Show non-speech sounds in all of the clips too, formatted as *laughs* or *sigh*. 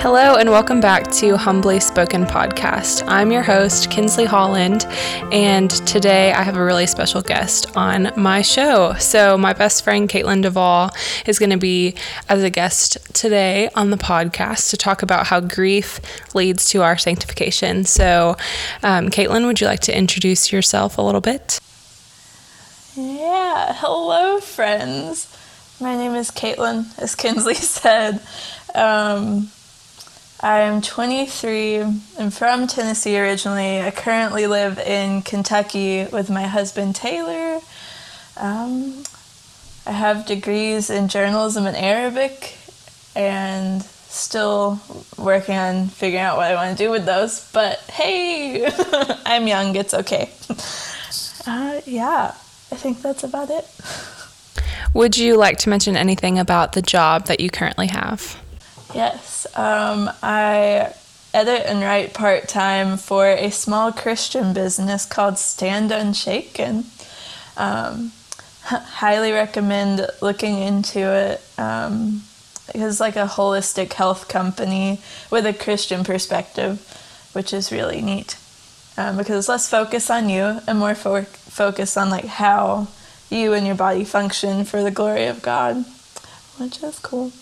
Hello, and welcome back to Humbly Spoken Podcast. I'm your host, Kinsley Holland, and today I have a really special guest on my show. So, my best friend, Caitlin Duvall, is going to be as a guest today on the podcast to talk about how grief leads to our sanctification. So, um, Caitlin, would you like to introduce yourself a little bit? Yeah, hello, friends. My name is Caitlin, as Kinsley *laughs* said. Um, I'm 23. I'm from Tennessee originally. I currently live in Kentucky with my husband Taylor. Um, I have degrees in journalism and Arabic and still working on figuring out what I want to do with those. But hey, *laughs* I'm young, it's okay. Uh, yeah, I think that's about it. Would you like to mention anything about the job that you currently have? Yes, um, I edit and write part time for a small Christian business called Stand Unshaken. Um, highly recommend looking into it. Um, it's like a holistic health company with a Christian perspective, which is really neat. Um, because it's less focus on you and more fo- focus on like how you and your body function for the glory of God, which is cool.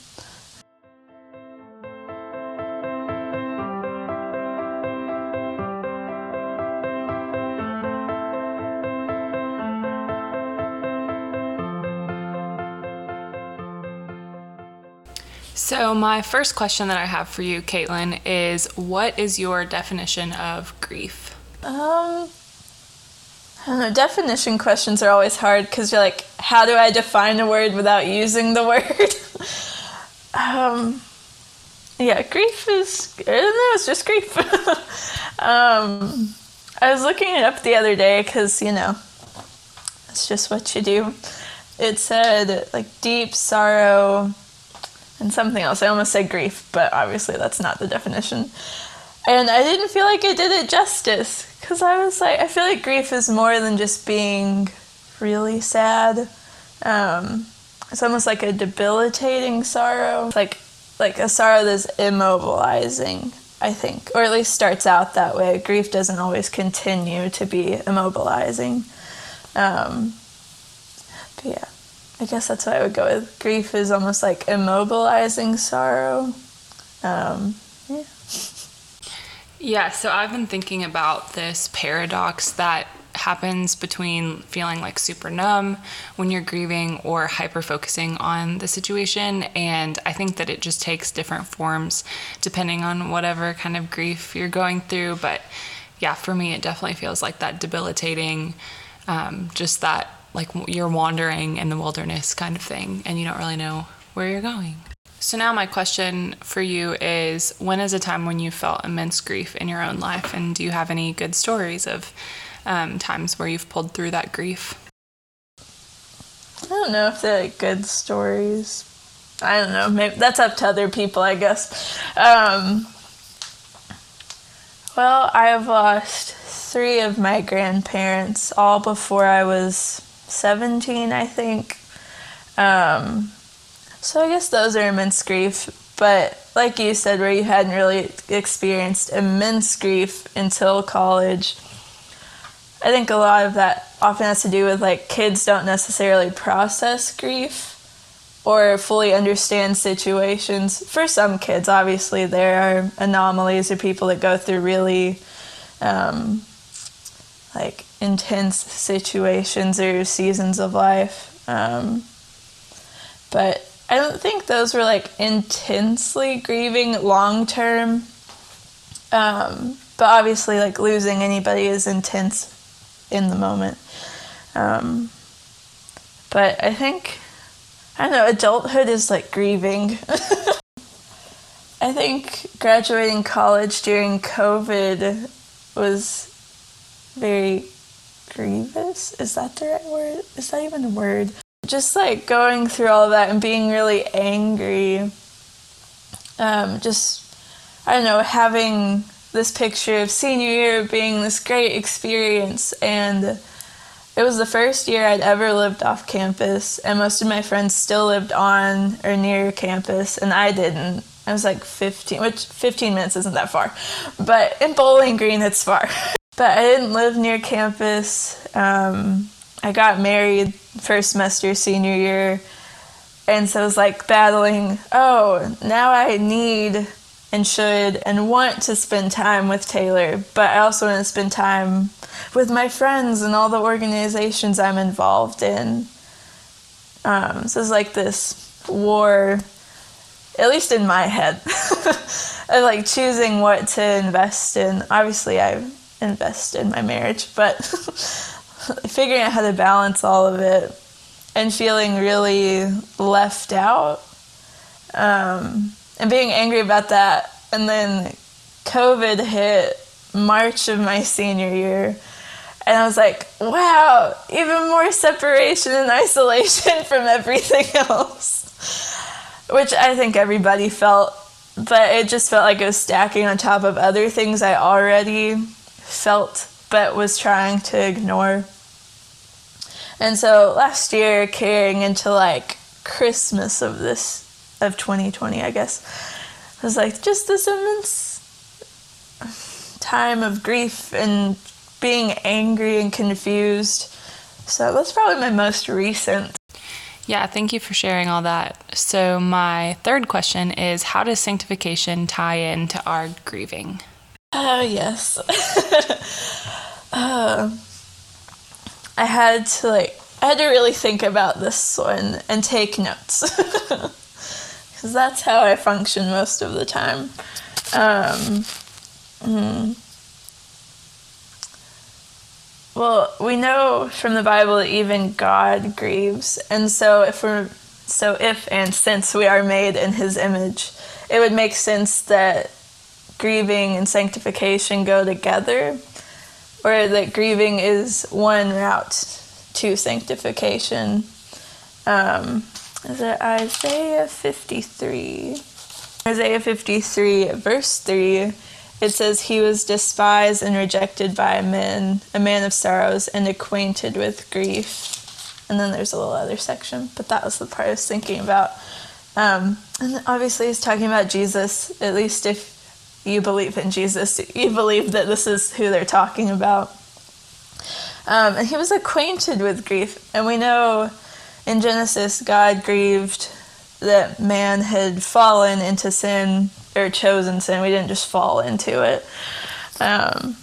So, my first question that I have for you, Caitlin, is what is your definition of grief? Um, I don't know. Definition questions are always hard because you're like, how do I define a word without using the *laughs* word? um, yeah, grief is, I don't know, it's just grief. *laughs* um, I was looking it up the other day because, you know, it's just what you do. It said, like, deep sorrow and something else. I almost said grief, but obviously that's not the definition. And I didn't feel like it did it justice because I was like, I feel like grief is more than just being really sad. Um, it's almost like a debilitating sorrow, it's like like a sorrow that's immobilizing. I think, or at least starts out that way. Grief doesn't always continue to be immobilizing. Um, but yeah. I guess that's what I would go with. Grief is almost like immobilizing sorrow. Um, yeah. Yeah, so I've been thinking about this paradox that happens between feeling like super numb when you're grieving or hyper focusing on the situation. And I think that it just takes different forms depending on whatever kind of grief you're going through. But yeah, for me, it definitely feels like that debilitating, um, just that like you're wandering in the wilderness kind of thing and you don't really know where you're going. So now my question for you is when is a time when you felt immense grief in your own life and do you have any good stories of um, times where you've pulled through that grief? I don't know if they're like good stories. I don't know. Maybe that's up to other people, I guess. Um, well, I've lost three of my grandparents all before I was 17, I think. Um, so I guess those are immense grief. But like you said, where you hadn't really experienced immense grief until college, I think a lot of that often has to do with like kids don't necessarily process grief or fully understand situations. For some kids, obviously, there are anomalies or people that go through really um, like intense situations or seasons of life. Um, but I don't think those were like intensely grieving long term. Um, but obviously, like losing anybody is intense in the moment. Um, but I think, I don't know, adulthood is like grieving. *laughs* I think graduating college during COVID was very grievous. Is that the right word? Is that even a word? Just like going through all of that and being really angry. Um, just, I don't know, having this picture of senior year being this great experience. And it was the first year I'd ever lived off campus, and most of my friends still lived on or near campus, and I didn't. I was like 15, which 15 minutes isn't that far, but in Bowling Green it's far. *laughs* but I didn't live near campus. Um, I got married first semester senior year, and so it was like battling. Oh, now I need and should and want to spend time with Taylor, but I also want to spend time with my friends and all the organizations I'm involved in. Um, so it's like this war, at least in my head, *laughs* of like choosing what to invest in. Obviously, I invest in my marriage, but *laughs* figuring out how to balance all of it and feeling really left out um, and being angry about that. And then COVID hit March of my senior year. And I was like, wow, even more separation and isolation *laughs* from everything else. Which I think everybody felt, but it just felt like it was stacking on top of other things I already felt but was trying to ignore. And so last year, carrying into like Christmas of this, of 2020, I guess, was like just this immense time of grief and being angry and confused. So that's probably my most recent. Yeah, thank you for sharing all that. So, my third question is How does sanctification tie into our grieving? Oh, uh, yes. uh, *laughs* I had to, like, I had to really think about this one and take notes. *laughs* Because that's how I function most of the time. Um, hmm. Well, we know from the Bible that even God grieves, and so if we're so if and since we are made in His image, it would make sense that grieving and sanctification go together, or that grieving is one route to sanctification. Um, is it Isaiah 53? Isaiah 53, verse 3 it says he was despised and rejected by men, a man of sorrows and acquainted with grief. And then there's a little other section, but that was the part I was thinking about. Um, and obviously, he's talking about Jesus. At least if you believe in Jesus, you believe that this is who they're talking about. Um, and he was acquainted with grief. And we know in Genesis, God grieved that man had fallen into sin or chosen sin. We didn't just fall into it. Um,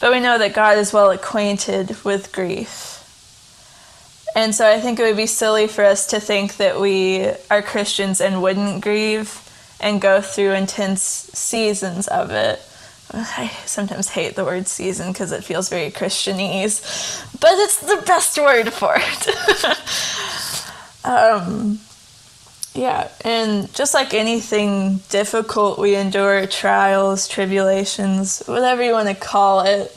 but we know that God is well acquainted with grief. And so I think it would be silly for us to think that we are Christians and wouldn't grieve and go through intense seasons of it. I sometimes hate the word season because it feels very Christianese, but it's the best word for it. *laughs* um, yeah, and just like anything difficult we endure, trials, tribulations, whatever you want to call it,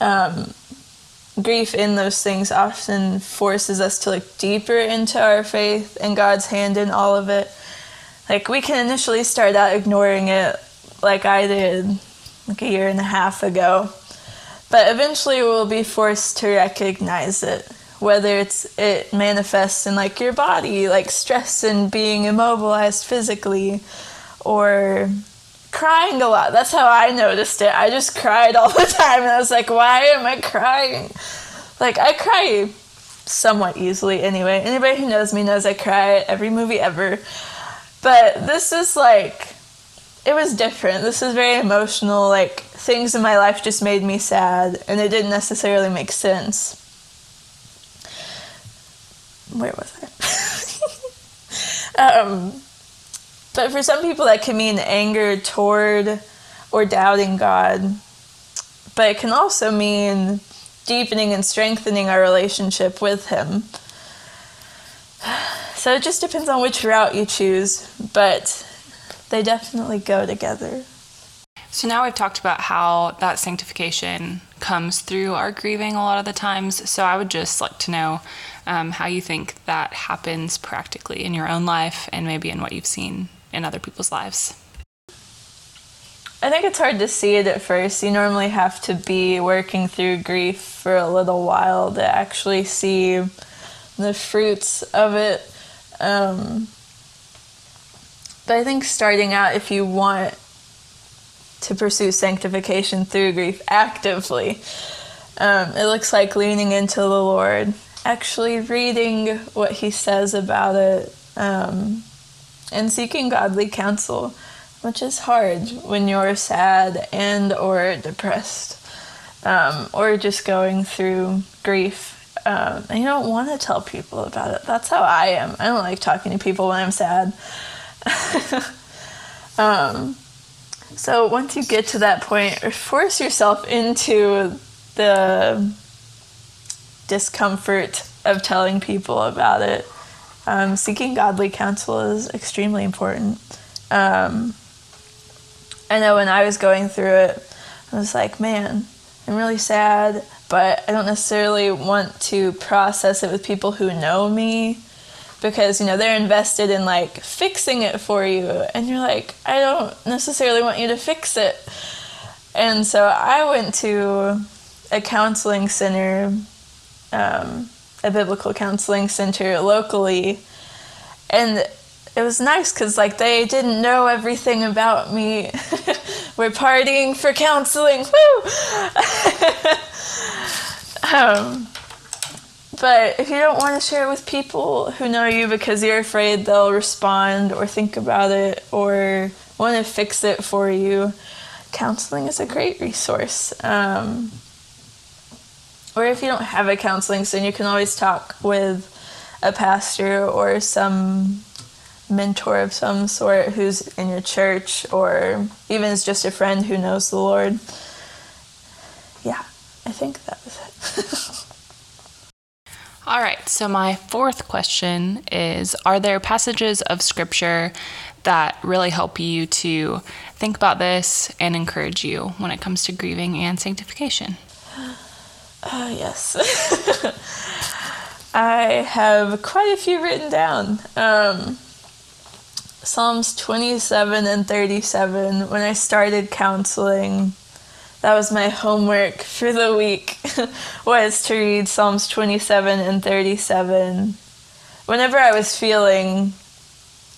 um, grief in those things often forces us to look deeper into our faith and God's hand in all of it. Like we can initially start out ignoring it, like I did like a year and a half ago, but eventually we'll be forced to recognize it whether it's it manifests in like your body like stress and being immobilized physically or crying a lot. That's how i noticed it. I just cried all the *laughs* time and i was like why am i crying? Like i cry somewhat easily anyway. Anybody who knows me knows i cry at every movie ever but this is like it was different this is very emotional like things in my life just made me sad and it didn't necessarily make sense where was I? *laughs* um, but for some people, that can mean anger toward or doubting God. But it can also mean deepening and strengthening our relationship with Him. *sighs* So it just depends on which route you choose, but they definitely go together. So now we've talked about how that sanctification comes through our grieving a lot of the times. So I would just like to know um, how you think that happens practically in your own life and maybe in what you've seen in other people's lives. I think it's hard to see it at first. You normally have to be working through grief for a little while to actually see the fruits of it. Um, But I think starting out, if you want to pursue sanctification through grief actively, um, it looks like leaning into the Lord, actually reading what He says about it, um, and seeking godly counsel, which is hard when you're sad and or depressed, um, or just going through grief. Um, you don't want to tell people about it. That's how I am. I don't like talking to people when I'm sad. *laughs* um, so once you get to that point, force yourself into the discomfort of telling people about it. Um, seeking godly counsel is extremely important. Um, I know when I was going through it, I was like, man, I'm really sad, but I don't necessarily want to process it with people who know me because you know they're invested in like fixing it for you and you're like i don't necessarily want you to fix it. And so i went to a counseling center um, a biblical counseling center locally and it was nice because like they didn't know everything about me *laughs* we're partying for counseling *laughs* um, but if you don't want to share it with people who know you because you're afraid they'll respond or think about it or want to fix it for you, counseling is a great resource. Um, or if you don't have a counseling then you can always talk with a pastor or some mentor of some sort who's in your church or even is just a friend who knows the Lord. Yeah, I think that was it. *laughs* All right, so my fourth question is Are there passages of scripture that really help you to think about this and encourage you when it comes to grieving and sanctification? *gasps* Uh, yes. *laughs* I have quite a few written down. Um, Psalms 27 and 37. When I started counseling, that was my homework for the week *laughs* was to read Psalms 27 and 37 whenever I was feeling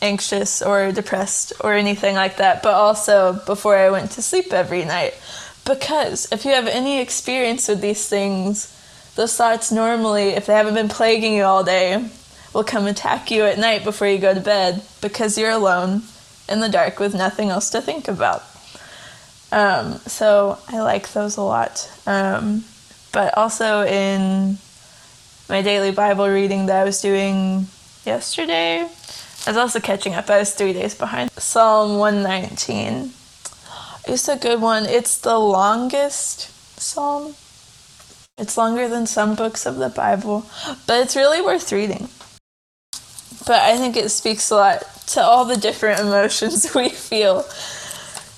anxious or depressed or anything like that, but also before I went to sleep every night. Because if you have any experience with these things, those thoughts normally, if they haven't been plaguing you all day, will come attack you at night before you go to bed because you're alone in the dark with nothing else to think about. Um, so I like those a lot. Um, but also in my daily Bible reading that I was doing yesterday, I was also catching up. I was three days behind. Psalm 119. It's a good one. It's the longest psalm. It's longer than some books of the Bible, but it's really worth reading. But I think it speaks a lot to all the different emotions *laughs* we feel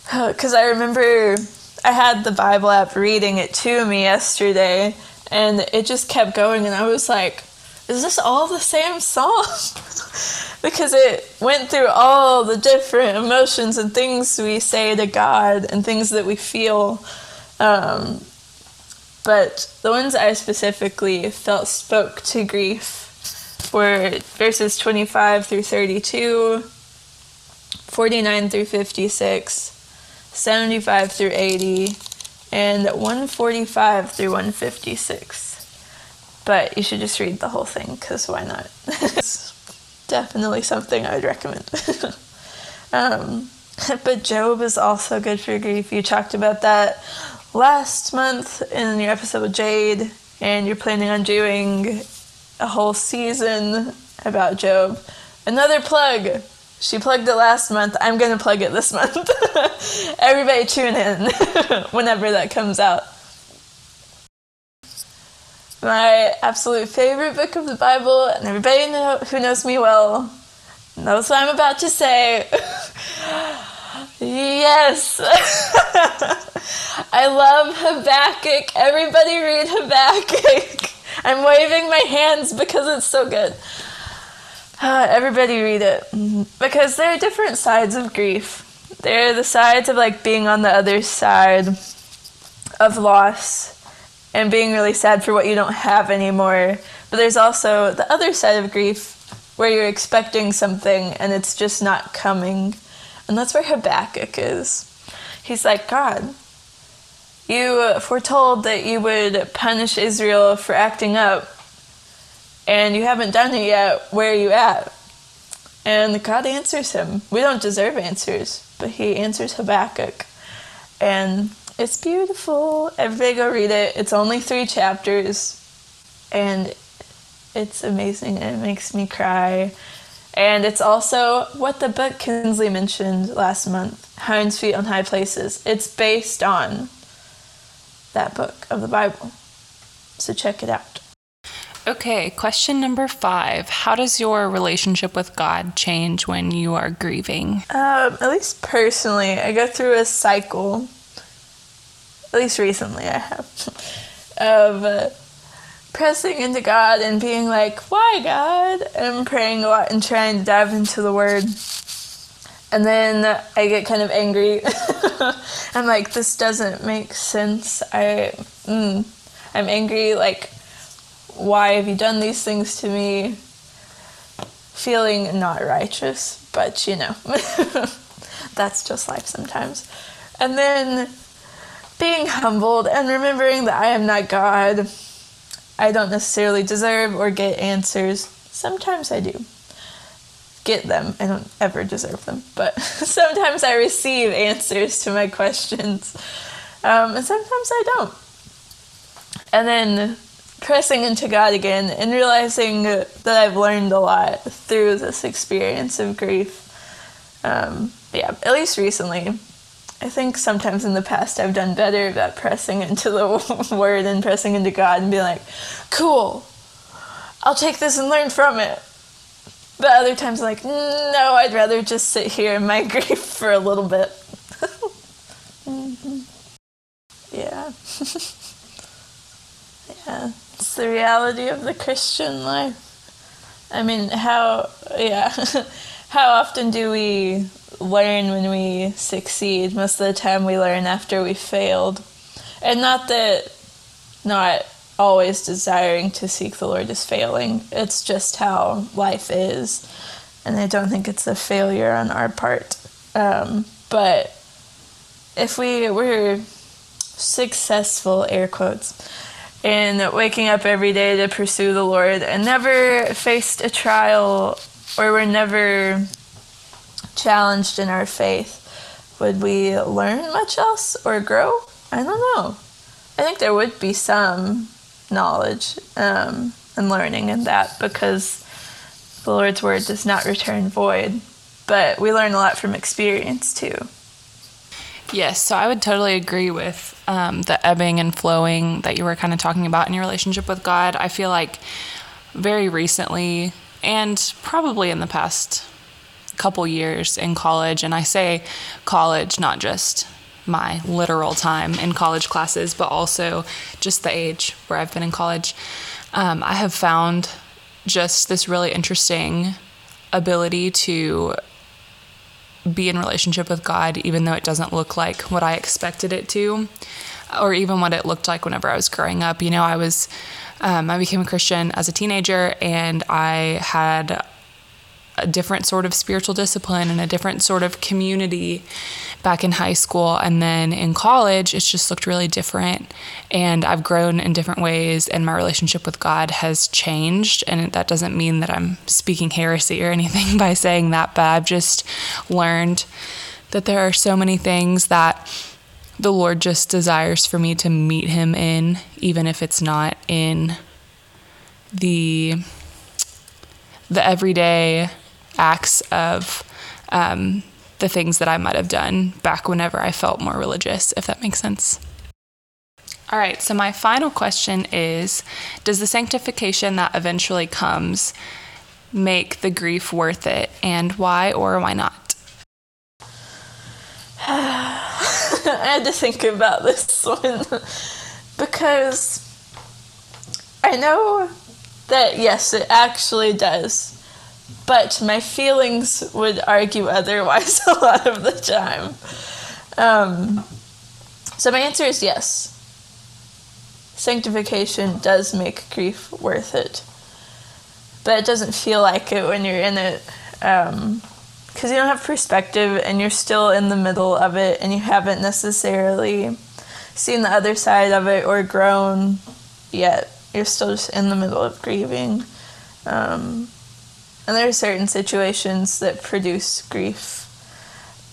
because I remember I had the Bible app reading it to me yesterday, and it just kept going, and I was like, is this all the same song? *laughs* because it went through all the different emotions and things we say to God and things that we feel. Um, but the ones I specifically felt spoke to grief were verses 25 through 32, 49 through 56, 75 through 80, and 145 through 156. But you should just read the whole thing because why not? *laughs* it's definitely something I would recommend. *laughs* um, *laughs* but Job is also good for grief. You talked about that last month in your episode with Jade, and you're planning on doing a whole season about Job. Another plug she plugged it last month. I'm going to plug it this *laughs* month. Everybody tune in *laughs* whenever that comes out. My absolute favorite book of the Bible, and everybody know, who knows me well knows what I'm about to say. *laughs* yes! I love Habakkuk. Everybody read Habakkuk. I'm waving my hands because it's so good. Uh, everybody read it because there are different sides of grief. There are the sides of like being on the other side of loss and being really sad for what you don't have anymore. But there's also the other side of grief where you're expecting something and it's just not coming. And that's where Habakkuk is. He's like, God, you foretold that you would punish Israel for acting up, and you haven't done it yet. Where are you at? And God answers him. We don't deserve answers, but he answers Habakkuk. And it's beautiful. Everybody go read it. It's only three chapters, and it's amazing. It makes me cry. And it's also what the book Kinsley mentioned last month, Hinds Feet on High Places. It's based on that book of the Bible. So check it out. Okay, question number five. How does your relationship with God change when you are grieving? Um, at least personally, I go through a cycle, at least recently I have, *laughs* of uh, pressing into God and being like, why God? And praying a lot and trying to dive into the Word. And then I get kind of angry. *laughs* I'm like, this doesn't make sense. I, mm, I'm angry. Like, why have you done these things to me? Feeling not righteous, but you know, *laughs* that's just life sometimes. And then being humbled and remembering that I am not God. I don't necessarily deserve or get answers. Sometimes I do get them. I don't ever deserve them, but *laughs* sometimes I receive answers to my questions, um, and sometimes I don't. And then pressing into God again and realizing that I've learned a lot through this experience of grief. Um, yeah, at least recently. I think sometimes in the past I've done better about pressing into the *laughs* word and pressing into God and being like, cool, I'll take this and learn from it. But other times, like, no, I'd rather just sit here in my *laughs* grief for a little bit. mm-hmm. *laughs* Yeah. *laughs* yeah. It's the reality of the Christian life. I mean, how, yeah. how often do we learn when we succeed? Most of the time, we learn after we failed. And not that not always desiring to seek the Lord is failing. It's just how life is. And I don't think it's a failure on our part. Um, but if we were successful, air quotes, in waking up every day to pursue the Lord and never faced a trial or were never challenged in our faith, would we learn much else or grow? I don't know. I think there would be some knowledge um, and learning in that because the Lord's word does not return void. But we learn a lot from experience too. Yes, so I would totally agree with um, the ebbing and flowing that you were kind of talking about in your relationship with God. I feel like very recently, and probably in the past couple years in college, and I say college, not just my literal time in college classes, but also just the age where I've been in college, um, I have found just this really interesting ability to be in relationship with God, even though it doesn't look like what I expected it to, or even what it looked like whenever I was growing up. You know, I was, um, I became a Christian as a teenager, and I had a different sort of spiritual discipline and a different sort of community back in high school. And then in college, it's just looked really different. And I've grown in different ways, and my relationship with God has changed. And that doesn't mean that I'm speaking heresy or *laughs* anything by saying that, but I've just learned that there are so many things that the Lord just desires for me to meet Him in, even if it's not in the the everyday acts of um, the things that I might have done back whenever I felt more religious, if that makes sense. All right, so my final question is Does the sanctification that eventually comes make the grief worth it, and why or why not? *sighs* I had to think about this one *laughs* because I know that yes, it actually does but my feelings would argue otherwise *laughs* a lot of the time. Um, so my answer is yes. Sanctification does make grief worth it. but it doesn't feel like it when you're in it. Um, because you don't have perspective and you're still in the middle of it and you haven't necessarily seen the other side of it or grown yet. You're still just in the middle of grieving. Um, and there are certain situations that produce grief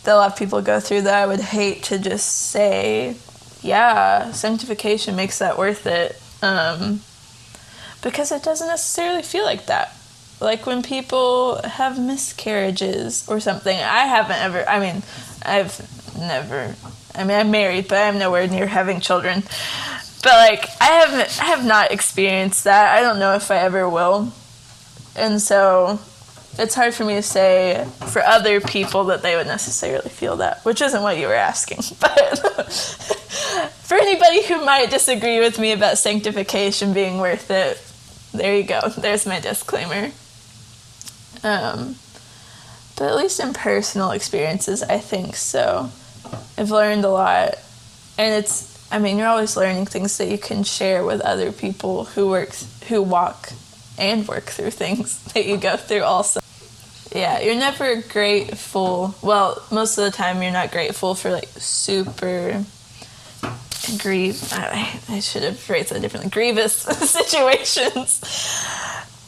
that a lot of people go through that I would hate to just say, yeah, sanctification makes that worth it. Um, because it doesn't necessarily feel like that like when people have miscarriages or something. I haven't ever, I mean, I've never, I mean, I'm married, but I'm nowhere near having children. But like, I haven't, I have not experienced that. I don't know if I ever will. And so it's hard for me to say for other people that they would necessarily feel that, which isn't what you were asking. *laughs* But *laughs* for anybody who might disagree with me about sanctification being worth it, there you go. There's my disclaimer. Um, but at least in personal experiences, I think so. I've learned a lot. And it's, I mean, you're always learning things that you can share with other people who work, who walk and work through things *laughs* that you go through also. Yeah, you're never grateful. Well, most of the time, you're not grateful for like super grief. I, I should have phrased that differently. Grievous *laughs* situations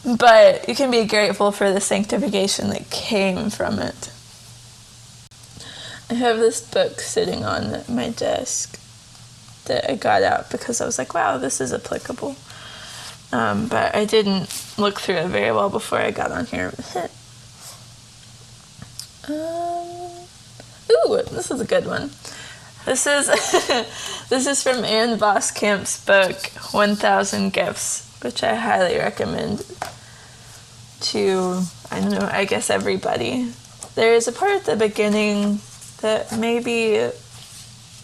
but you can be grateful for the sanctification that came from it. I have this book sitting on my desk that I got out because I was like, wow, this is applicable. Um, but I didn't look through it very well before I got on here. *laughs* um, ooh, this is a good one. This is *laughs* this is from Ann Voskamp's book, 1000 Gifts which I highly recommend to, I don't know, I guess everybody. There is a part at the beginning that maybe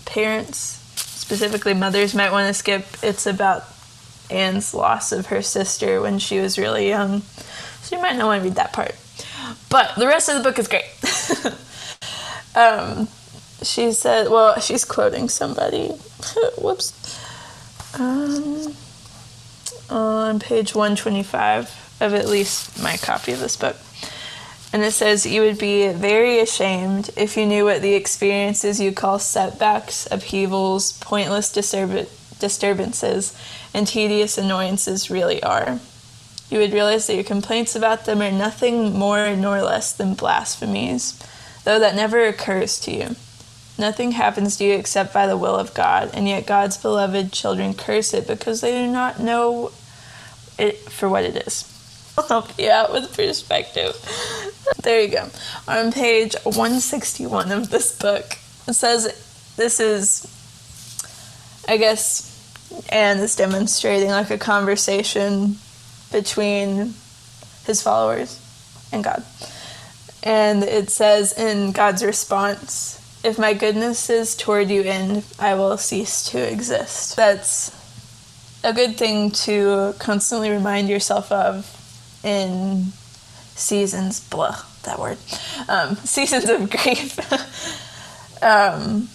parents, specifically mothers, might want to skip. It's about Ann's loss of her sister when she was really young. So you might not want to read that part. But the rest of the book is great. *laughs* um, she said, well, she's quoting somebody. *laughs* Whoops. Um, on page 125 of at least my copy of this book. And it says, You would be very ashamed if you knew what the experiences you call setbacks, upheavals, pointless disturb- disturbances, and tedious annoyances really are. You would realize that your complaints about them are nothing more nor less than blasphemies, though that never occurs to you. Nothing happens to you except by the will of God, and yet God's beloved children curse it because they do not know it for what it is. I'll help you out with perspective. *laughs* There you go. On page 161 of this book, it says this is, I guess, Ann is demonstrating like a conversation between his followers and God. And it says in God's response, if my goodness is toward you end, I will cease to exist. That's a good thing to constantly remind yourself of in seasons, blah, that word, um, *laughs* seasons of grief. *laughs* um,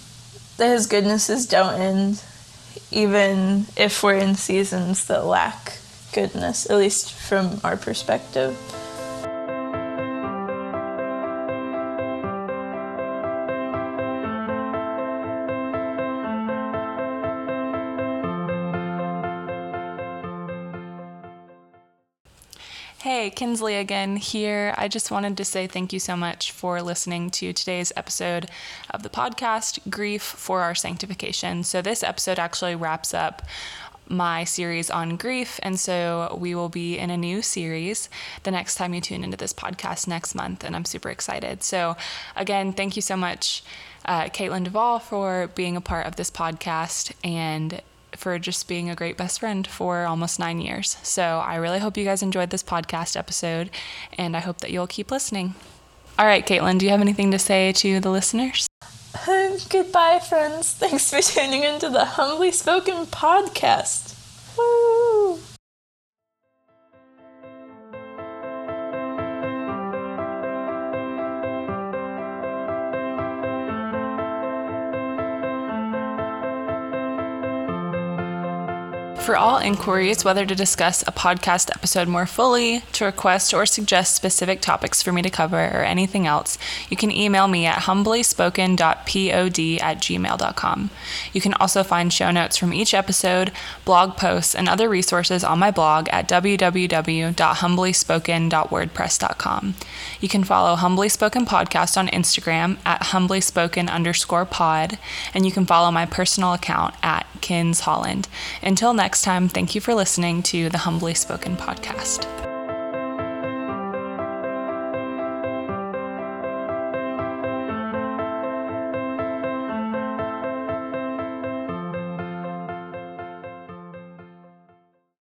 that his goodnesses don't end, even if we're in seasons that lack goodness, at least from our perspective. Hey, Kinsley again here. I just wanted to say thank you so much for listening to today's episode of the podcast, Grief for Our Sanctification. So, this episode actually wraps up my series on grief, and so we will be in a new series the next time you tune into this podcast next month, and I'm super excited. So, again, thank you so much, uh, Caitlin Duvall, for being a part of this podcast and for just being a great best friend for almost nine years. So I really hope you guys enjoyed this podcast episode, and I hope that you'll keep listening. All right, Caitlin, do you have anything to say to the listeners? *laughs* Goodbye, friends. Thanks for tuning into the Humbly Spoken podcast. Woo! For all inquiries, whether to discuss a podcast episode more fully, to request or suggest specific topics for me to cover, or anything else, you can email me at humblyspoken.pod at gmail.com. You can also find show notes from each episode, blog posts, and other resources on my blog at www.humblyspoken.wordpress.com. You can follow Humbly Spoken Podcast on Instagram at humblyspoken underscore pod, and you can follow my personal account at Kins Holland. Until next time, thank you for listening to the Humbly Spoken Podcast.